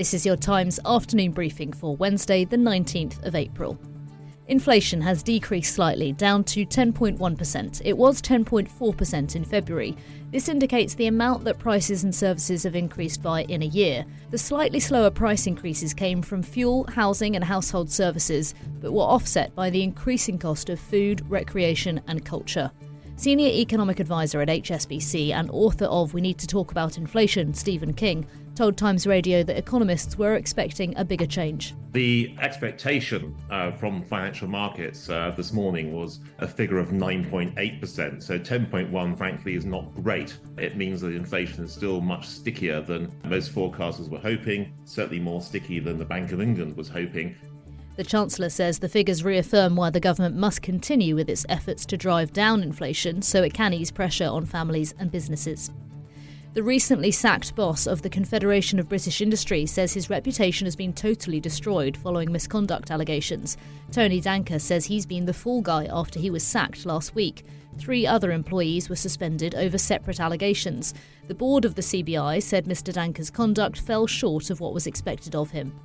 This is your Times afternoon briefing for Wednesday, the 19th of April. Inflation has decreased slightly, down to 10.1%. It was 10.4% in February. This indicates the amount that prices and services have increased by in a year. The slightly slower price increases came from fuel, housing, and household services, but were offset by the increasing cost of food, recreation, and culture. Senior Economic Advisor at HSBC and author of We Need to Talk About Inflation, Stephen King, told Times Radio that economists were expecting a bigger change. The expectation uh, from financial markets uh, this morning was a figure of 9.8%. So 10.1, frankly, is not great. It means that inflation is still much stickier than most forecasters were hoping, certainly more sticky than the Bank of England was hoping. The Chancellor says the figures reaffirm why the government must continue with its efforts to drive down inflation so it can ease pressure on families and businesses. The recently sacked boss of the Confederation of British Industry says his reputation has been totally destroyed following misconduct allegations. Tony Danker says he's been the fall guy after he was sacked last week. Three other employees were suspended over separate allegations. The board of the CBI said Mr Danker's conduct fell short of what was expected of him.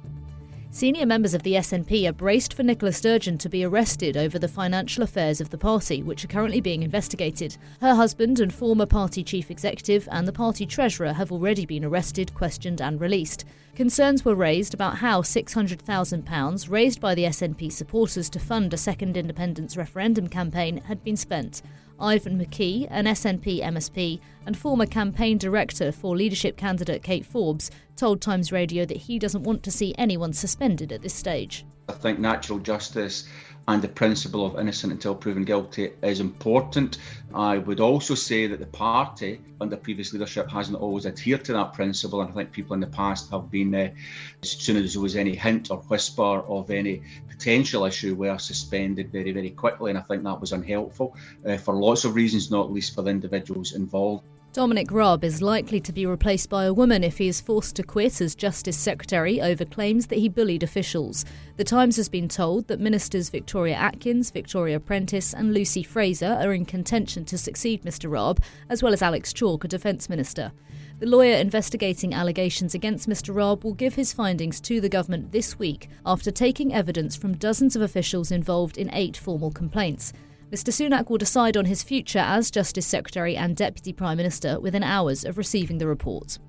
Senior members of the SNP are braced for Nicola Sturgeon to be arrested over the financial affairs of the party, which are currently being investigated. Her husband and former party chief executive and the party treasurer have already been arrested, questioned, and released. Concerns were raised about how £600,000 raised by the SNP supporters to fund a second independence referendum campaign had been spent. Ivan McKee, an SNP MSP and former campaign director for leadership candidate Kate Forbes, told Times Radio that he doesn't want to see anyone suspended at this stage. I think natural justice and the principle of innocent until proven guilty is important. I would also say that the party under previous leadership hasn't always adhered to that principle, and I think people in the past have been, uh, as soon as there was any hint or whisper of any potential issue, were suspended very, very quickly, and I think that was unhelpful uh, for lots of reasons, not least for the individuals involved. Dominic Raab is likely to be replaced by a woman if he is forced to quit as Justice Secretary over claims that he bullied officials. The Times has been told that Ministers Victoria Atkins, Victoria Prentice, and Lucy Frazer are in contention to succeed Mr Raab, as well as Alex Chalk, a Defence Minister. The lawyer investigating allegations against Mr Raab will give his findings to the government this week after taking evidence from dozens of officials involved in eight formal complaints. Mr Sunak will decide on his future as Justice Secretary and Deputy Prime Minister within hours of receiving the report.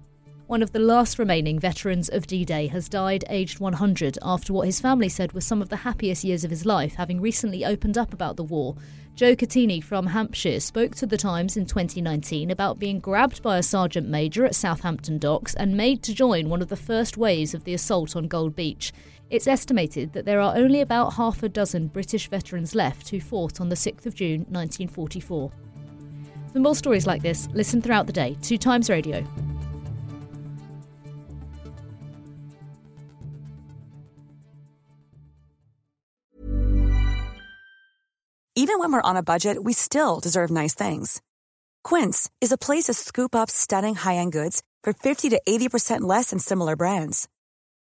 One of the last remaining veterans of D Day has died aged 100 after what his family said was some of the happiest years of his life, having recently opened up about the war. Joe Cattini from Hampshire spoke to The Times in 2019 about being grabbed by a sergeant major at Southampton Docks and made to join one of the first waves of the assault on Gold Beach. It's estimated that there are only about half a dozen British veterans left who fought on the 6th of June 1944. For more stories like this, listen throughout the day to Times Radio. Even when we're on a budget, we still deserve nice things. Quince is a place to scoop up stunning high end goods for 50 to 80% less than similar brands.